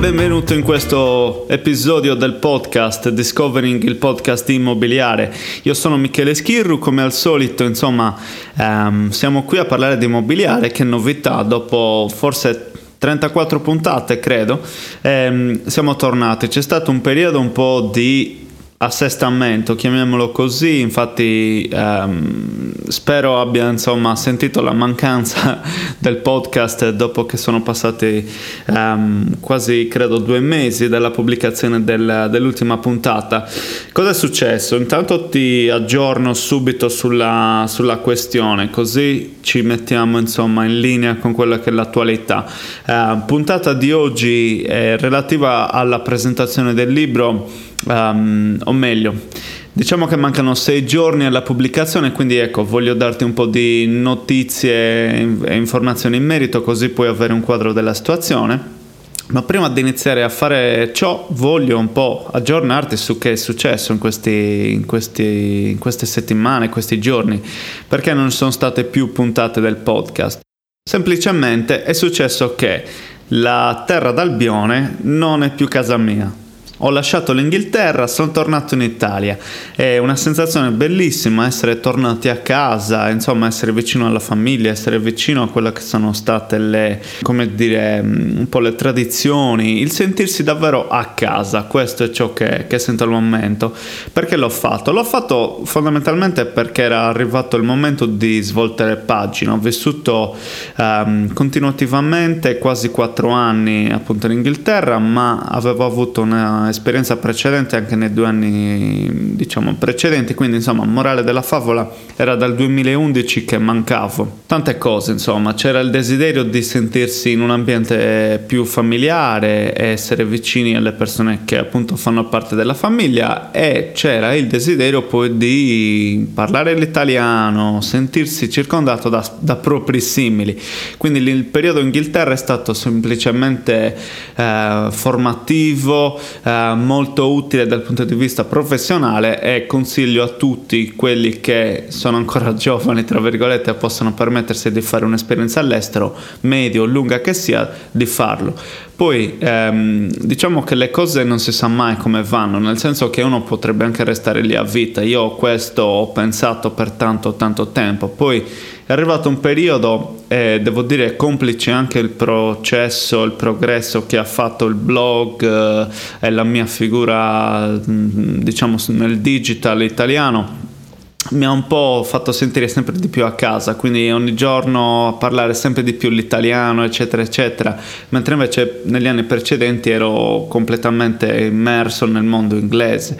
Benvenuto in questo episodio del podcast Discovering il podcast immobiliare. Io sono Michele Schirru, come al solito, insomma, ehm, siamo qui a parlare di immobiliare, che novità, dopo forse 34 puntate, credo, ehm, siamo tornati. C'è stato un periodo un po' di assestamento, chiamiamolo così, infatti ehm, spero abbia insomma sentito la mancanza del podcast dopo che sono passati ehm, quasi credo due mesi dalla pubblicazione del, dell'ultima puntata. Cosa è successo? Intanto ti aggiorno subito sulla, sulla, questione, così ci mettiamo insomma in linea con quella che è l'attualità. Eh, puntata di oggi è relativa alla presentazione del libro um, o meglio, diciamo che mancano sei giorni alla pubblicazione, quindi ecco, voglio darti un po' di notizie e informazioni in merito, così puoi avere un quadro della situazione. Ma prima di iniziare a fare ciò, voglio un po' aggiornarti su che è successo in, questi, in, questi, in queste settimane, questi giorni, perché non sono state più puntate del podcast. Semplicemente è successo che la terra d'Albione non è più casa mia ho lasciato l'Inghilterra, sono tornato in Italia. È una sensazione bellissima essere tornati a casa, insomma, essere vicino alla famiglia, essere vicino a quelle che sono state le, come dire, un po' le tradizioni, il sentirsi davvero a casa. Questo è ciò che, che sento al momento. Perché l'ho fatto? L'ho fatto fondamentalmente perché era arrivato il momento di svoltare pagina. Ho vissuto um, continuativamente quasi quattro anni appunto in Inghilterra, ma avevo avuto una esperienza precedente anche nei due anni diciamo precedenti quindi insomma morale della favola era dal 2011 che mancavo. Tante cose insomma c'era il desiderio di sentirsi in un ambiente più familiare essere vicini alle persone che appunto fanno parte della famiglia e c'era il desiderio poi di parlare l'italiano sentirsi circondato da, da propri simili. Quindi il periodo in Inghilterra è stato semplicemente eh, formativo eh, molto utile dal punto di vista professionale e consiglio a tutti quelli che sono ancora giovani, tra virgolette, e possono permettersi di fare un'esperienza all'estero, medio o lunga che sia, di farlo. Poi ehm, diciamo che le cose non si sa mai come vanno, nel senso che uno potrebbe anche restare lì a vita. Io questo ho pensato per tanto tanto tempo. Poi è arrivato un periodo, e devo dire complice anche il processo, il progresso che ha fatto il blog eh, e la mia figura, mm, diciamo, nel digital italiano mi ha un po' fatto sentire sempre di più a casa, quindi ogni giorno parlare sempre di più l'italiano, eccetera, eccetera, mentre invece negli anni precedenti ero completamente immerso nel mondo inglese.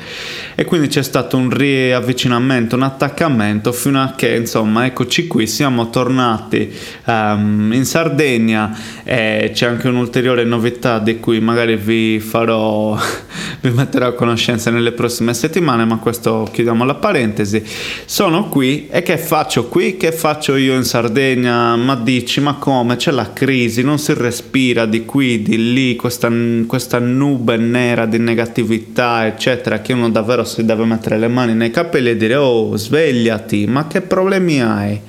E quindi c'è stato un riavvicinamento, un attaccamento fino a che, insomma, eccoci qui, siamo tornati um, in Sardegna e c'è anche un'ulteriore novità di cui magari vi farò, vi metterò a conoscenza nelle prossime settimane, ma questo chiudiamo la parentesi sono qui e che faccio qui? Che faccio io in Sardegna? Ma dici, ma come? C'è la crisi, non si respira di qui, di lì, questa, questa nube nera di negatività, eccetera, che uno davvero si deve mettere le mani nei capelli e dire, oh, svegliati, ma che problemi hai?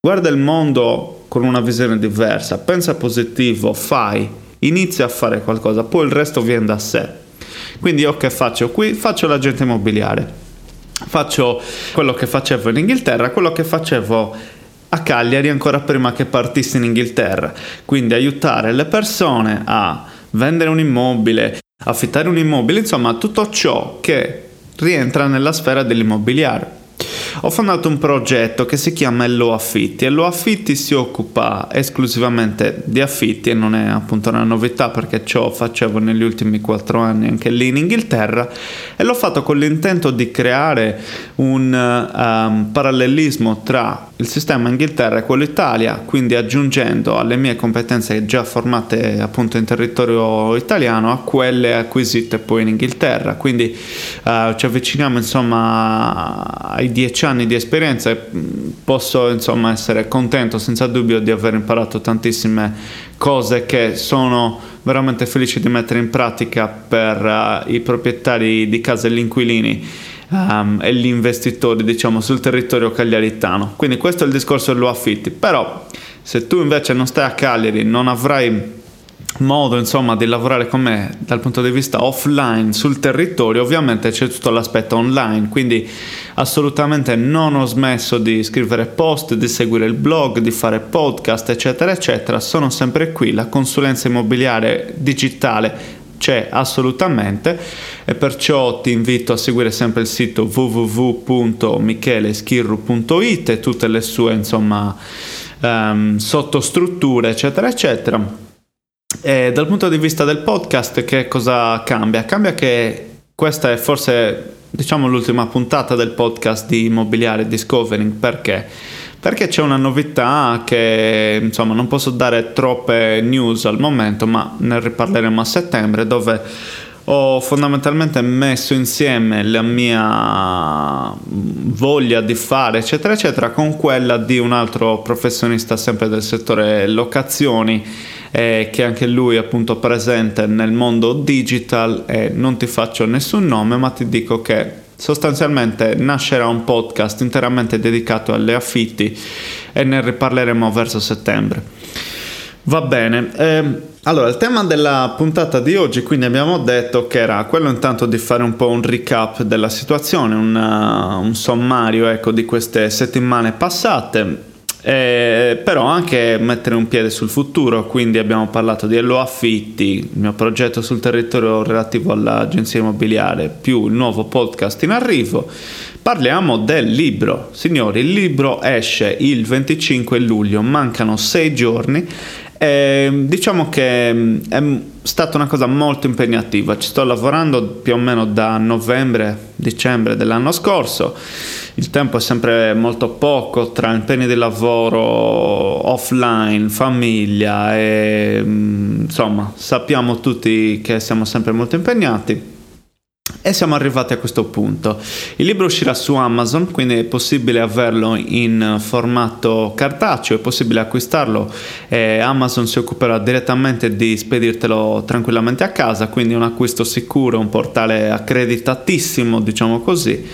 Guarda il mondo con una visione diversa, pensa positivo, fai, inizia a fare qualcosa, poi il resto viene da sé. Quindi io che faccio qui? Faccio l'agente immobiliare faccio quello che facevo in Inghilterra, quello che facevo a Cagliari ancora prima che partissi in Inghilterra, quindi aiutare le persone a vendere un immobile, affittare un immobile, insomma tutto ciò che rientra nella sfera dell'immobiliare ho fondato un progetto che si chiama Ello Affitti. Ello Affitti si occupa esclusivamente di affitti e non è appunto una novità perché ciò facevo negli ultimi quattro anni anche lì in Inghilterra e l'ho fatto con l'intento di creare un um, parallelismo tra il sistema Inghilterra e quello Italia, quindi aggiungendo alle mie competenze già formate appunto in territorio italiano a quelle acquisite poi in Inghilterra. Quindi uh, ci avviciniamo insomma ai dieci 12 anni di esperienza e posso insomma essere contento senza dubbio di aver imparato tantissime cose che sono veramente felice di mettere in pratica per uh, i proprietari di case e gli inquilini um, e gli investitori diciamo sul territorio cagliaritano. Quindi questo è il discorso dello affitti però se tu invece non stai a Cagliari non avrai modo insomma di lavorare con me dal punto di vista offline sul territorio ovviamente c'è tutto l'aspetto online quindi assolutamente non ho smesso di scrivere post di seguire il blog di fare podcast eccetera eccetera. Sono sempre qui la consulenza immobiliare digitale c'è assolutamente e perciò ti invito a seguire sempre il sito www.micheleschirru.it e tutte le sue insomma um, sottostrutture eccetera eccetera e dal punto di vista del podcast, che cosa cambia? Cambia che questa è forse, diciamo, l'ultima puntata del podcast di Immobiliare Discovering. Perché? Perché c'è una novità che, insomma, non posso dare troppe news al momento, ma ne riparleremo a settembre, dove ho fondamentalmente messo insieme la mia voglia di fare eccetera eccetera con quella di un altro professionista sempre del settore locazioni eh, che anche lui appunto presente nel mondo digital e non ti faccio nessun nome ma ti dico che sostanzialmente nascerà un podcast interamente dedicato alle affitti e ne riparleremo verso settembre. Va bene, eh, allora il tema della puntata di oggi quindi abbiamo detto che era quello intanto di fare un po' un recap della situazione, un, uh, un sommario ecco, di queste settimane passate eh, però anche mettere un piede sul futuro, quindi abbiamo parlato di Hello Affitti, il mio progetto sul territorio relativo all'agenzia immobiliare, più il nuovo podcast in arrivo. Parliamo del libro. Signori, il libro esce il 25 luglio, mancano sei giorni e diciamo che mm, è stata una cosa molto impegnativa, ci sto lavorando più o meno da novembre, dicembre dell'anno scorso il tempo è sempre molto poco tra impegni di lavoro offline, famiglia e mm, insomma sappiamo tutti che siamo sempre molto impegnati. E siamo arrivati a questo punto. Il libro uscirà su Amazon, quindi è possibile averlo in formato cartaceo, è possibile acquistarlo e Amazon si occuperà direttamente di spedirtelo tranquillamente a casa, quindi un acquisto sicuro, un portale accreditatissimo, diciamo così.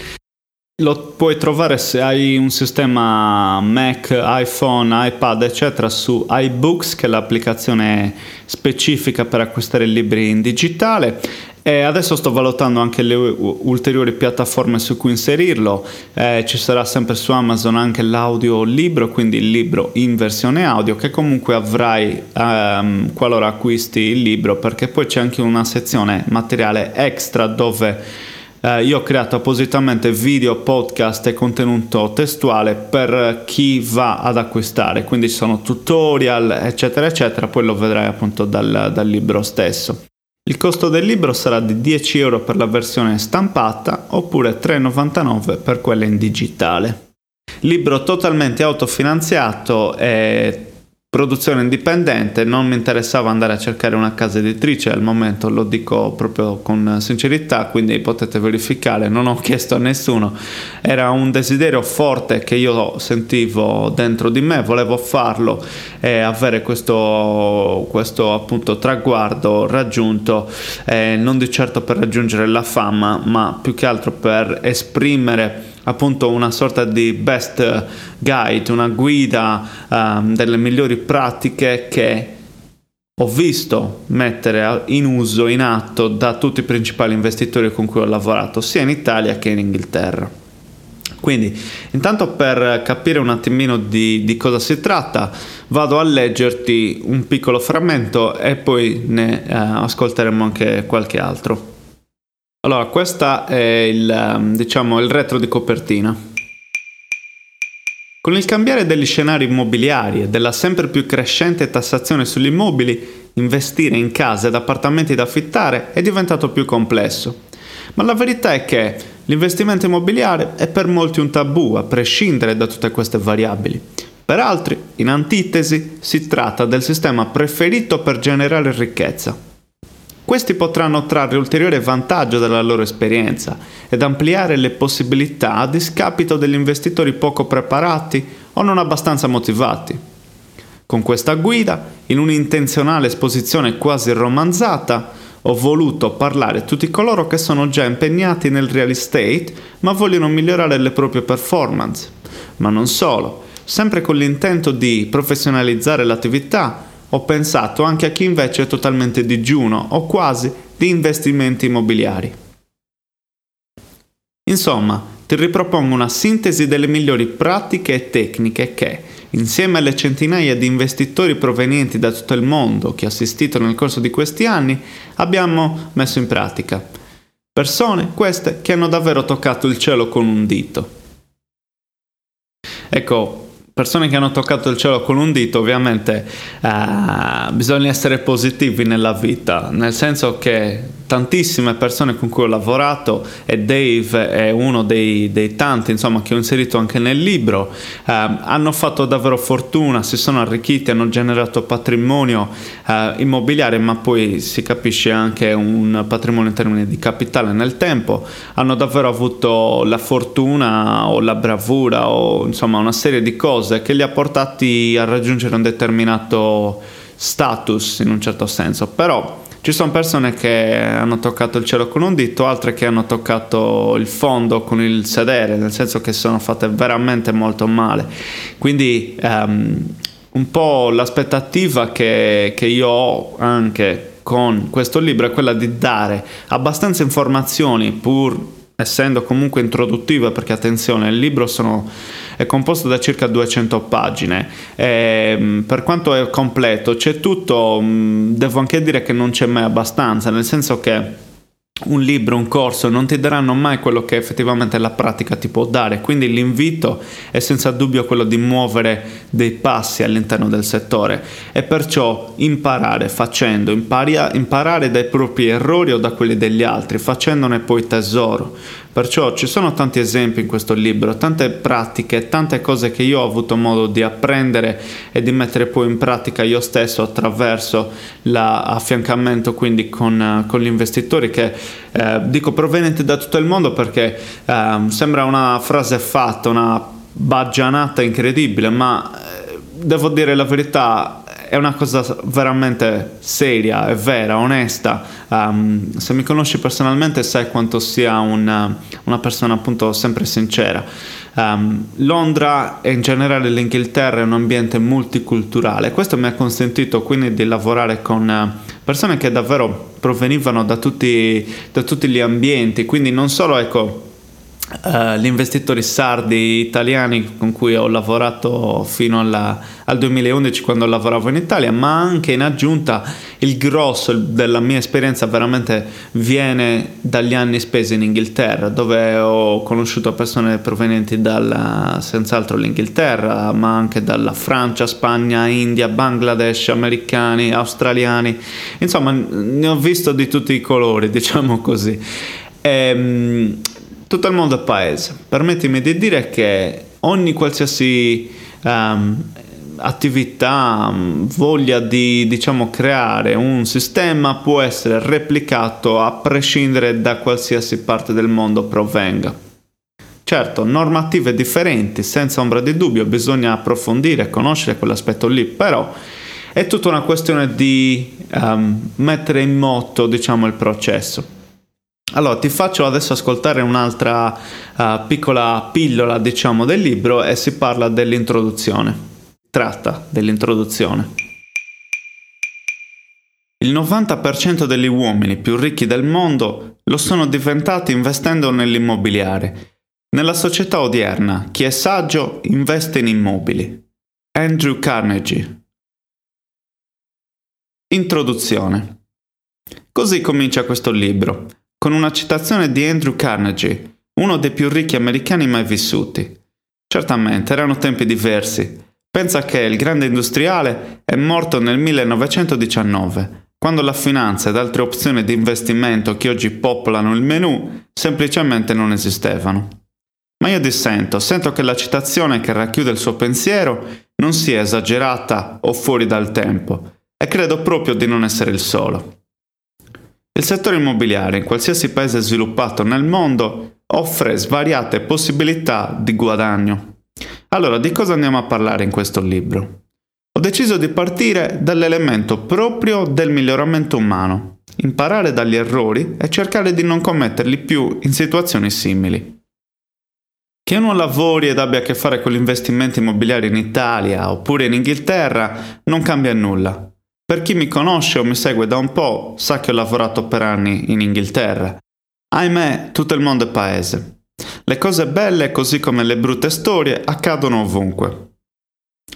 Lo puoi trovare se hai un sistema Mac, iPhone, iPad, eccetera, su iBooks, che è l'applicazione specifica per acquistare libri in digitale. E adesso sto valutando anche le ulteriori piattaforme su cui inserirlo. Eh, ci sarà sempre su Amazon anche l'audio libro, quindi il libro in versione audio, che comunque avrai ehm, qualora acquisti il libro, perché poi c'è anche una sezione materiale extra dove eh, io ho creato appositamente video, podcast e contenuto testuale per chi va ad acquistare, quindi sono tutorial, eccetera, eccetera, poi lo vedrai appunto dal, dal libro stesso. Il costo del libro sarà di 10 euro per la versione stampata oppure 3,99 per quella in digitale. Libro totalmente autofinanziato e produzione indipendente, non mi interessava andare a cercare una casa editrice al momento, lo dico proprio con sincerità, quindi potete verificare, non ho chiesto a nessuno, era un desiderio forte che io sentivo dentro di me, volevo farlo e avere questo, questo appunto traguardo raggiunto, eh, non di certo per raggiungere la fama, ma più che altro per esprimere appunto una sorta di best guide, una guida um, delle migliori pratiche che ho visto mettere in uso, in atto da tutti i principali investitori con cui ho lavorato, sia in Italia che in Inghilterra. Quindi, intanto per capire un attimino di, di, cosa si tratta, vado a leggerti un piccolo frammento e poi ne eh, ascolteremo anche qualche altro. Allora, questo è il, ehm, diciamo, il retro di copertina. Con il cambiare degli scenari immobiliari e della sempre più crescente tassazione sugli immobili, investire in case ed appartamenti da affittare è diventato più complesso. Ma la verità è che l'investimento immobiliare è per molti un tabù, a prescindere da tutte queste variabili. Per altri, in antitesi, si tratta del sistema preferito per generare ricchezza. Questi potranno trarre ulteriore vantaggio dalla loro esperienza ed ampliare le possibilità a discapito degli investitori poco preparati o non abbastanza motivati. Con questa guida, in un'intenzionale esposizione quasi romanzata, ho voluto parlare a tutti coloro che sono già impegnati nel real estate ma vogliono migliorare le proprie performance. Ma non solo, sempre con l'intento di professionalizzare l'attività, ho pensato anche a chi invece è totalmente digiuno o quasi di investimenti immobiliari. Insomma, ti ripropongo una sintesi delle migliori pratiche e tecniche che, insieme alle centinaia di investitori provenienti da tutto il mondo che ho assistito nel corso di questi anni, abbiamo messo in pratica. Persone, queste, che hanno davvero toccato il cielo con un dito. Ecco, persone che hanno toccato il cielo con un dito, ovviamente eh, bisogna essere positivi nella vita, nel senso che tantissime persone con cui ho lavorato e Dave è uno dei, dei tanti insomma, che ho inserito anche nel libro, eh, hanno fatto davvero fortuna, si sono arricchiti, hanno generato patrimonio eh, immobiliare, ma poi si capisce anche un patrimonio in termini di capitale. Nel tempo, hanno davvero avuto la fortuna o la bravura o insomma una serie di cose che li ha portati a raggiungere un determinato status in un certo senso, però ci sono persone che hanno toccato il cielo con un dito, altre che hanno toccato il fondo con il sedere, nel senso che sono fatte veramente molto male. Quindi um, un po' l'aspettativa che, che io ho anche con questo libro è quella di dare abbastanza informazioni pur essendo comunque introduttiva perché attenzione il libro sono è composto da circa 200 pagine. E, mm, per quanto è completo, c'è tutto, mm, devo anche dire che non c'è mai abbastanza, nel senso che un libro, un corso non ti daranno mai quello che effettivamente la pratica ti può dare, quindi l'invito è senza dubbio quello di muovere dei passi all'interno del settore e perciò imparare facendo, imparare dai propri errori o da quelli degli altri, facendone poi tesoro. Perciò ci sono tanti esempi in questo libro, tante pratiche, tante cose che io ho avuto modo di apprendere e di mettere poi in pratica io stesso attraverso l'affiancamento quindi con, con gli investitori che eh, dico provenienti da tutto il mondo perché eh, sembra una frase fatta, una baggianata incredibile, ma eh, devo dire la verità, è una cosa veramente seria, è vera, onesta. Um, se mi conosci personalmente sai quanto sia una, una persona appunto sempre sincera. Um, Londra e in generale l'Inghilterra è un ambiente multiculturale. Questo mi ha consentito quindi di lavorare con uh, persone che davvero provenivano da tutti, da tutti gli ambienti, quindi non solo ecco Uh, gli investitori sardi italiani con cui ho lavorato fino alla, al 2011 quando lavoravo in Italia, ma anche in aggiunta il grosso della mia esperienza veramente viene dagli anni spesi in Inghilterra, dove ho conosciuto persone provenienti dalla, senz'altro l'Inghilterra, ma anche dalla Francia, Spagna, India, Bangladesh, americani, australiani, insomma ne ho visto di tutti i colori, diciamo così. E, ehm, tutto il mondo è paese. Permettimi di dire che ogni qualsiasi um, attività, um, voglia di diciamo, creare un sistema può essere replicato a prescindere da qualsiasi parte del mondo provenga. Certo, normative differenti, senza ombra di dubbio, bisogna approfondire e conoscere quell'aspetto lì, però è tutta una questione di um, mettere in moto diciamo, il processo. Allora, ti faccio adesso ascoltare un'altra uh, piccola pillola, diciamo, del libro e si parla dell'introduzione. Tratta dell'introduzione. Il 90% degli uomini più ricchi del mondo lo sono diventati investendo nell'immobiliare. Nella società odierna, chi è saggio investe in immobili. Andrew Carnegie. Introduzione. Così comincia questo libro con una citazione di Andrew Carnegie, uno dei più ricchi americani mai vissuti. Certamente erano tempi diversi. Pensa che il grande industriale è morto nel 1919, quando la finanza ed altre opzioni di investimento che oggi popolano il menu semplicemente non esistevano. Ma io dissento, sento che la citazione che racchiude il suo pensiero non sia esagerata o fuori dal tempo, e credo proprio di non essere il solo. Il settore immobiliare in qualsiasi paese sviluppato nel mondo offre svariate possibilità di guadagno. Allora, di cosa andiamo a parlare in questo libro? Ho deciso di partire dall'elemento proprio del miglioramento umano, imparare dagli errori e cercare di non commetterli più in situazioni simili. Che uno lavori ed abbia a che fare con gli investimenti immobiliari in Italia oppure in Inghilterra non cambia nulla. Per chi mi conosce o mi segue da un po' sa che ho lavorato per anni in Inghilterra. Ahimè, tutto il mondo è paese. Le cose belle, così come le brutte storie, accadono ovunque.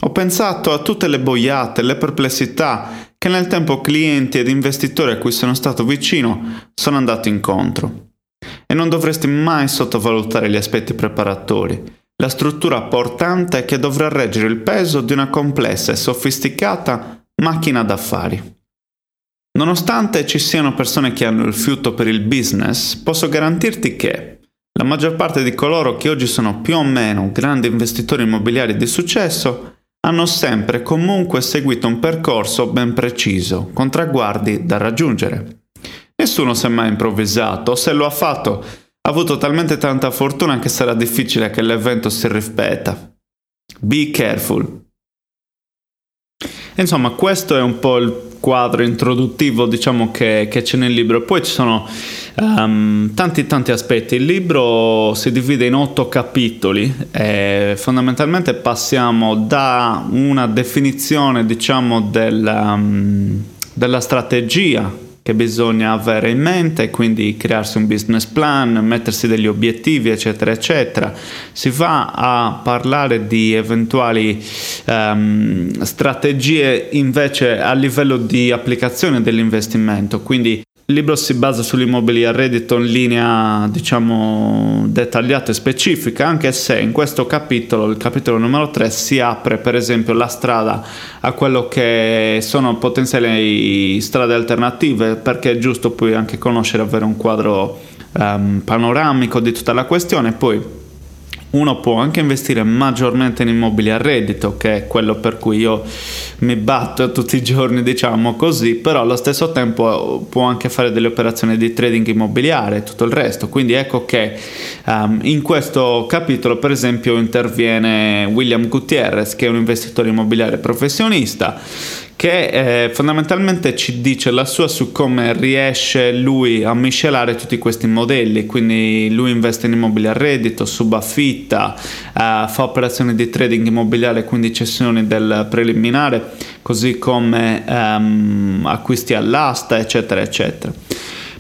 Ho pensato a tutte le boiate, le perplessità che nel tempo clienti ed investitori a cui sono stato vicino sono andati incontro. E non dovresti mai sottovalutare gli aspetti preparatori, la struttura portante che dovrà reggere il peso di una complessa e sofisticata macchina d'affari. Nonostante ci siano persone che hanno il fiuto per il business, posso garantirti che la maggior parte di coloro che oggi sono più o meno grandi investitori immobiliari di successo hanno sempre comunque seguito un percorso ben preciso, con traguardi da raggiungere. Nessuno si è mai improvvisato, o se lo ha fatto, ha avuto talmente tanta fortuna che sarà difficile che l'evento si ripeta. Be careful. Insomma, questo è un po' il quadro introduttivo diciamo che, che c'è nel libro. Poi ci sono um, tanti tanti aspetti. Il libro si divide in otto capitoli e fondamentalmente passiamo da una definizione diciamo del, um, della strategia che bisogna avere in mente, quindi crearsi un business plan, mettersi degli obiettivi, eccetera, eccetera. Si va a parlare di eventuali um, strategie invece a livello di applicazione dell'investimento, quindi il libro si basa sugli a reddito in linea, diciamo, dettagliata e specifica, anche se in questo capitolo, il capitolo numero 3, si apre per esempio la strada a quello che sono potenziali strade alternative, perché è giusto poi anche conoscere, avere un quadro um, panoramico di tutta la questione, poi uno può anche investire maggiormente in immobili a reddito, che è quello per cui io mi batto tutti i giorni, diciamo così, però allo stesso tempo può anche fare delle operazioni di trading immobiliare e tutto il resto. Quindi ecco che um, in questo capitolo, per esempio, interviene William Gutierrez, che è un investitore immobiliare professionista che eh, fondamentalmente ci dice la sua su come riesce lui a miscelare tutti questi modelli, quindi lui investe in immobili a reddito, subaffitta, eh, fa operazioni di trading immobiliare, quindi cessioni del preliminare, così come ehm, acquisti all'asta, eccetera, eccetera.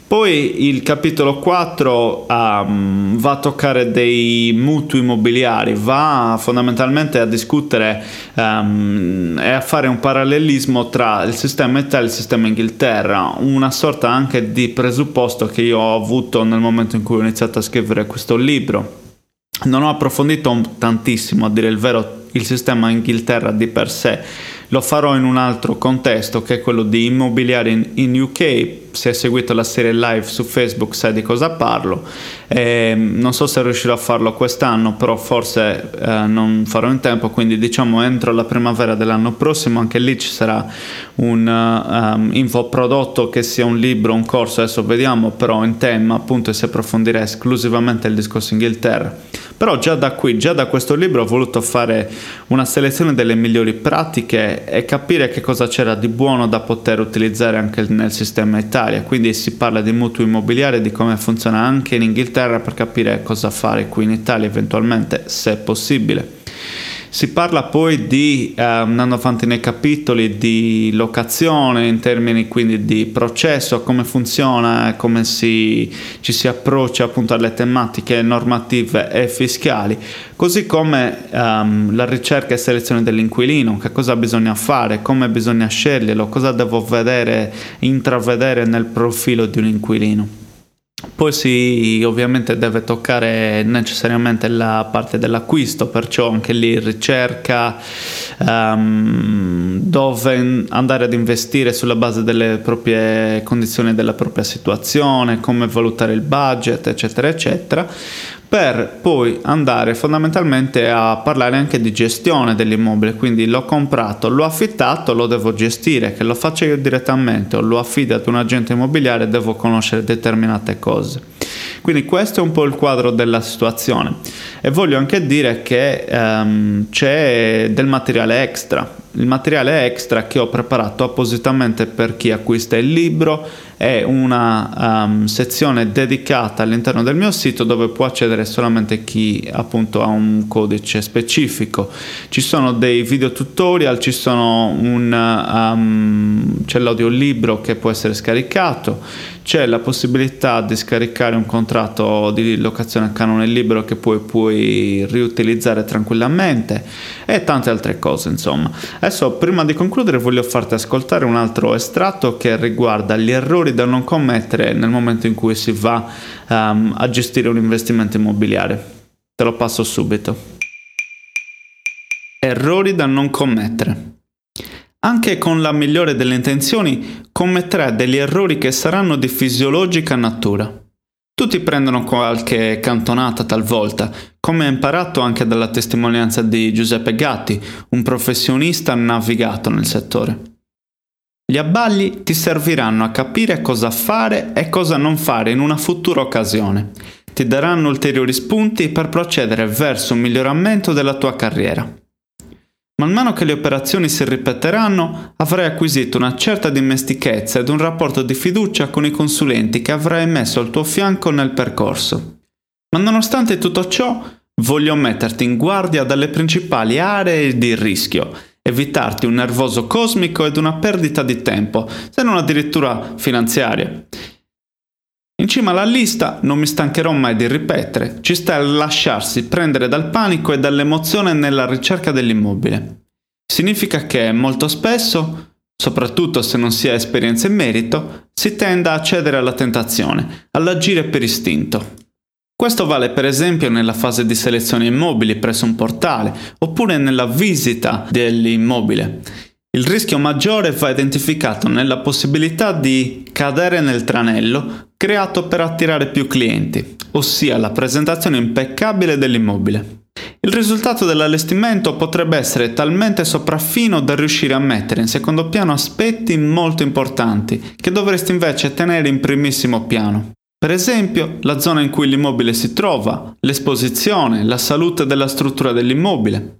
Poi il capitolo 4 um, va a toccare dei mutui immobiliari, va fondamentalmente a discutere um, e a fare un parallelismo tra il sistema Italia e il sistema Inghilterra, una sorta anche di presupposto che io ho avuto nel momento in cui ho iniziato a scrivere questo libro. Non ho approfondito tantissimo, a dire il vero, il sistema Inghilterra di per sé lo farò in un altro contesto che è quello di immobiliare in, in UK. Se hai seguito la serie live su Facebook sai di cosa parlo. E non so se riuscirò a farlo quest'anno, però forse eh, non farò in tempo, quindi diciamo entro la primavera dell'anno prossimo, anche lì ci sarà un um, infoprodotto che sia un libro, un corso, adesso vediamo, però in tema appunto si approfondirà esclusivamente il discorso Inghilterra. Però già da qui, già da questo libro ho voluto fare una selezione delle migliori pratiche e capire che cosa c'era di buono da poter utilizzare anche nel sistema Italia. Quindi si parla di mutuo immobiliare, di come funziona anche in Inghilterra per capire cosa fare qui in Italia eventualmente, se possibile. Si parla poi di, eh, andando avanti nei capitoli, di locazione in termini quindi di processo, come funziona, come si, ci si approccia appunto alle tematiche normative e fiscali, così come ehm, la ricerca e selezione dell'inquilino, che cosa bisogna fare, come bisogna sceglierlo, cosa devo vedere, intravedere nel profilo di un inquilino. Poi si ovviamente deve toccare necessariamente la parte dell'acquisto, perciò anche lì ricerca um, dove andare ad investire sulla base delle proprie condizioni, della propria situazione, come valutare il budget, eccetera, eccetera per poi andare fondamentalmente a parlare anche di gestione dell'immobile, quindi l'ho comprato, l'ho affittato, lo devo gestire, che lo faccia io direttamente o lo affido ad un agente immobiliare, devo conoscere determinate cose. Quindi questo è un po' il quadro della situazione. E voglio anche dire che um, c'è del materiale extra. Il materiale extra che ho preparato appositamente per chi acquista il libro è una um, sezione dedicata all'interno del mio sito dove può accedere solamente chi appunto ha un codice specifico. Ci sono dei video tutorial, ci sono un, um, c'è l'audiolibro che può essere scaricato, c'è la possibilità di scaricare un contratto di locazione a canone libero che poi puoi riutilizzare tranquillamente e tante altre cose insomma. Adesso prima di concludere voglio farti ascoltare un altro estratto che riguarda gli errori da non commettere nel momento in cui si va um, a gestire un investimento immobiliare. Te lo passo subito. Errori da non commettere. Anche con la migliore delle intenzioni commetterai degli errori che saranno di fisiologica natura. Tutti prendono qualche cantonata talvolta, come imparato anche dalla testimonianza di Giuseppe Gatti, un professionista navigato nel settore. Gli abbagli ti serviranno a capire cosa fare e cosa non fare in una futura occasione. Ti daranno ulteriori spunti per procedere verso un miglioramento della tua carriera. Man mano che le operazioni si ripeteranno, avrai acquisito una certa dimestichezza ed un rapporto di fiducia con i consulenti che avrai messo al tuo fianco nel percorso. Ma nonostante tutto ciò, voglio metterti in guardia dalle principali aree di rischio, evitarti un nervoso cosmico ed una perdita di tempo, se non addirittura finanziaria. In cima alla lista, non mi stancherò mai di ripetere, ci sta il lasciarsi prendere dal panico e dall'emozione nella ricerca dell'immobile. Significa che molto spesso, soprattutto se non si ha esperienza in merito, si tende a cedere alla tentazione, all'agire per istinto. Questo vale per esempio nella fase di selezione immobili presso un portale oppure nella visita dell'immobile. Il rischio maggiore va identificato nella possibilità di cadere nel tranello creato per attirare più clienti, ossia la presentazione impeccabile dell'immobile. Il risultato dell'allestimento potrebbe essere talmente sopraffino da riuscire a mettere in secondo piano aspetti molto importanti che dovresti invece tenere in primissimo piano. Per esempio, la zona in cui l'immobile si trova, l'esposizione, la salute della struttura dell'immobile.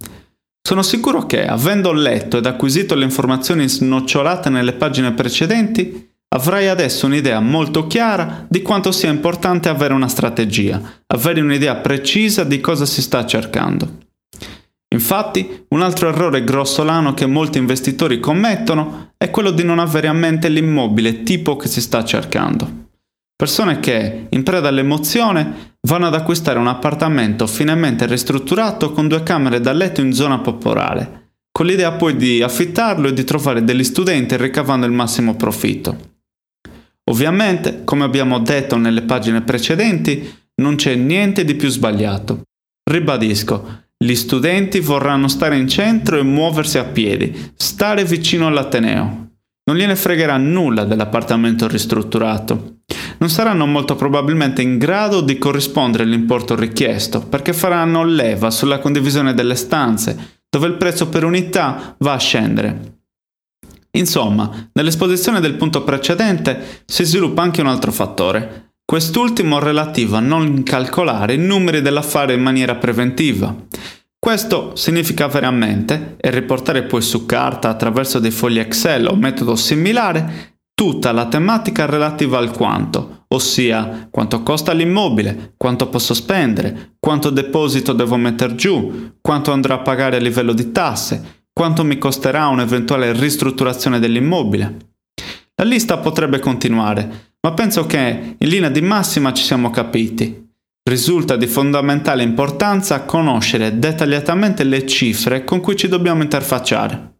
Sono sicuro che, avendo letto ed acquisito le informazioni snocciolate nelle pagine precedenti, avrai adesso un'idea molto chiara di quanto sia importante avere una strategia, avere un'idea precisa di cosa si sta cercando. Infatti, un altro errore grossolano che molti investitori commettono è quello di non avere a mente l'immobile tipo che si sta cercando. Persone che, in preda all'emozione, vanno ad acquistare un appartamento finemente ristrutturato con due camere da letto in zona popolare, con l'idea poi di affittarlo e di trovare degli studenti ricavando il massimo profitto. Ovviamente, come abbiamo detto nelle pagine precedenti, non c'è niente di più sbagliato. Ribadisco, gli studenti vorranno stare in centro e muoversi a piedi, stare vicino all'Ateneo. Non gliene fregherà nulla dell'appartamento ristrutturato non saranno molto probabilmente in grado di corrispondere all'importo richiesto, perché faranno leva sulla condivisione delle stanze, dove il prezzo per unità va a scendere. Insomma, nell'esposizione del punto precedente si sviluppa anche un altro fattore, quest'ultimo relativo a non calcolare i numeri dell'affare in maniera preventiva. Questo significa avere a mente e riportare poi su carta attraverso dei fogli Excel o metodo similare tutta la tematica relativa al quanto, ossia quanto costa l'immobile, quanto posso spendere, quanto deposito devo mettere giù, quanto andrò a pagare a livello di tasse, quanto mi costerà un'eventuale ristrutturazione dell'immobile. La lista potrebbe continuare, ma penso che in linea di massima ci siamo capiti. Risulta di fondamentale importanza conoscere dettagliatamente le cifre con cui ci dobbiamo interfacciare.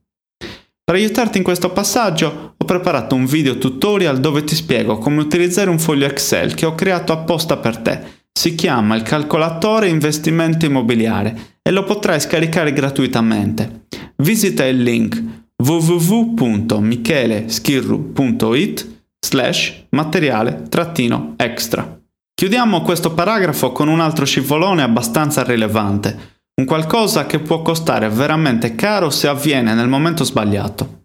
Per aiutarti in questo passaggio ho preparato un video tutorial dove ti spiego come utilizzare un foglio Excel che ho creato apposta per te. Si chiama il calcolatore investimento immobiliare e lo potrai scaricare gratuitamente. Visita il link www.micheleschirru.it slash materiale-extra. Chiudiamo questo paragrafo con un altro scivolone abbastanza rilevante un qualcosa che può costare veramente caro se avviene nel momento sbagliato.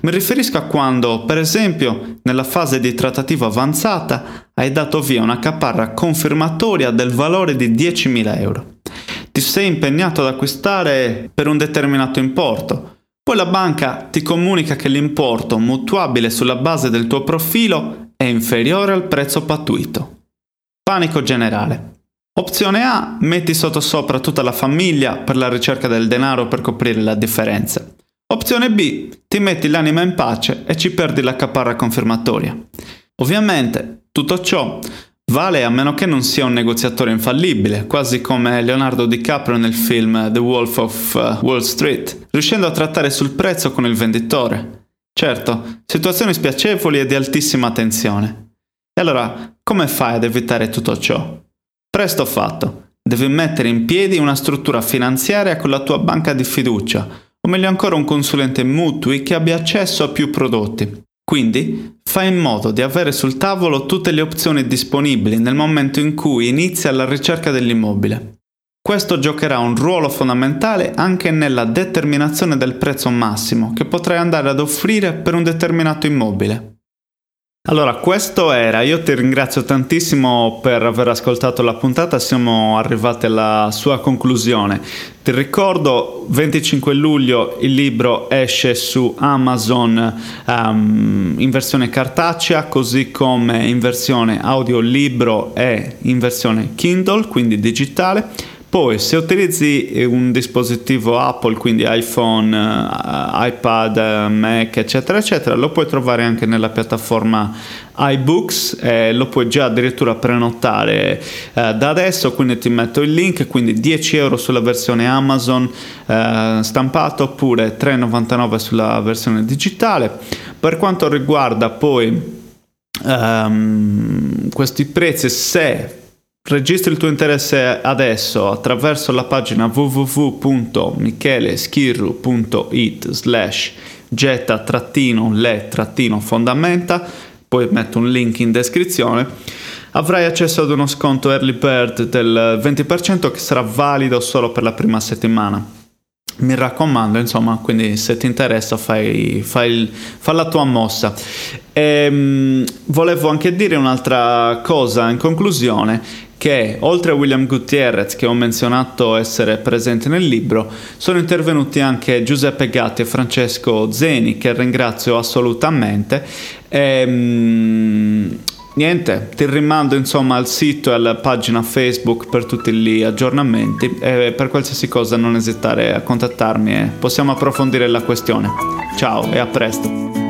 Mi riferisco a quando, per esempio, nella fase di trattativa avanzata hai dato via una caparra confermatoria del valore di 10.000 euro. Ti sei impegnato ad acquistare per un determinato importo, poi la banca ti comunica che l'importo mutuabile sulla base del tuo profilo è inferiore al prezzo pattuito. Panico generale. Opzione A, metti sotto sopra tutta la famiglia per la ricerca del denaro per coprire la differenza. Opzione B, ti metti l'anima in pace e ci perdi la caparra confermatoria. Ovviamente, tutto ciò vale a meno che non sia un negoziatore infallibile, quasi come Leonardo DiCaprio nel film The Wolf of uh, Wall Street, riuscendo a trattare sul prezzo con il venditore. Certo, situazioni spiacevoli e di altissima tensione. E allora, come fai ad evitare tutto ciò? Presto fatto. Devi mettere in piedi una struttura finanziaria con la tua banca di fiducia, o meglio ancora un consulente mutui che abbia accesso a più prodotti. Quindi fai in modo di avere sul tavolo tutte le opzioni disponibili nel momento in cui inizia la ricerca dell'immobile. Questo giocherà un ruolo fondamentale anche nella determinazione del prezzo massimo che potrai andare ad offrire per un determinato immobile. Allora, questo era. Io ti ringrazio tantissimo per aver ascoltato la puntata, siamo arrivati alla sua conclusione. Ti ricordo, 25 luglio il libro esce su Amazon um, in versione cartacea, così come in versione audiolibro e in versione Kindle, quindi digitale. Poi se utilizzi eh, un dispositivo Apple, quindi iPhone, uh, iPad, uh, Mac, eccetera, eccetera, lo puoi trovare anche nella piattaforma iBooks e lo puoi già addirittura prenotare uh, da adesso, quindi ti metto il link, quindi 10 euro sulla versione Amazon stampato oppure 3,99 sulla versione digitale. Per quanto riguarda poi um, questi prezzi, se Registri il tuo interesse adesso attraverso la pagina www.micheleschirru.it slash getta-le-fondamenta poi metto un link in descrizione. Avrai accesso ad uno sconto early bird del 20% che sarà valido solo per la prima settimana. Mi raccomando, insomma, quindi se ti interessa fai, fai, fai la tua mossa. E, ehm, volevo anche dire un'altra cosa in conclusione, che oltre a William Gutierrez che ho menzionato essere presente nel libro, sono intervenuti anche Giuseppe Gatti e Francesco Zeni che ringrazio assolutamente. E, ehm, Niente, ti rimando insomma al sito e alla pagina Facebook per tutti gli aggiornamenti e per qualsiasi cosa non esitare a contattarmi e possiamo approfondire la questione. Ciao e a presto.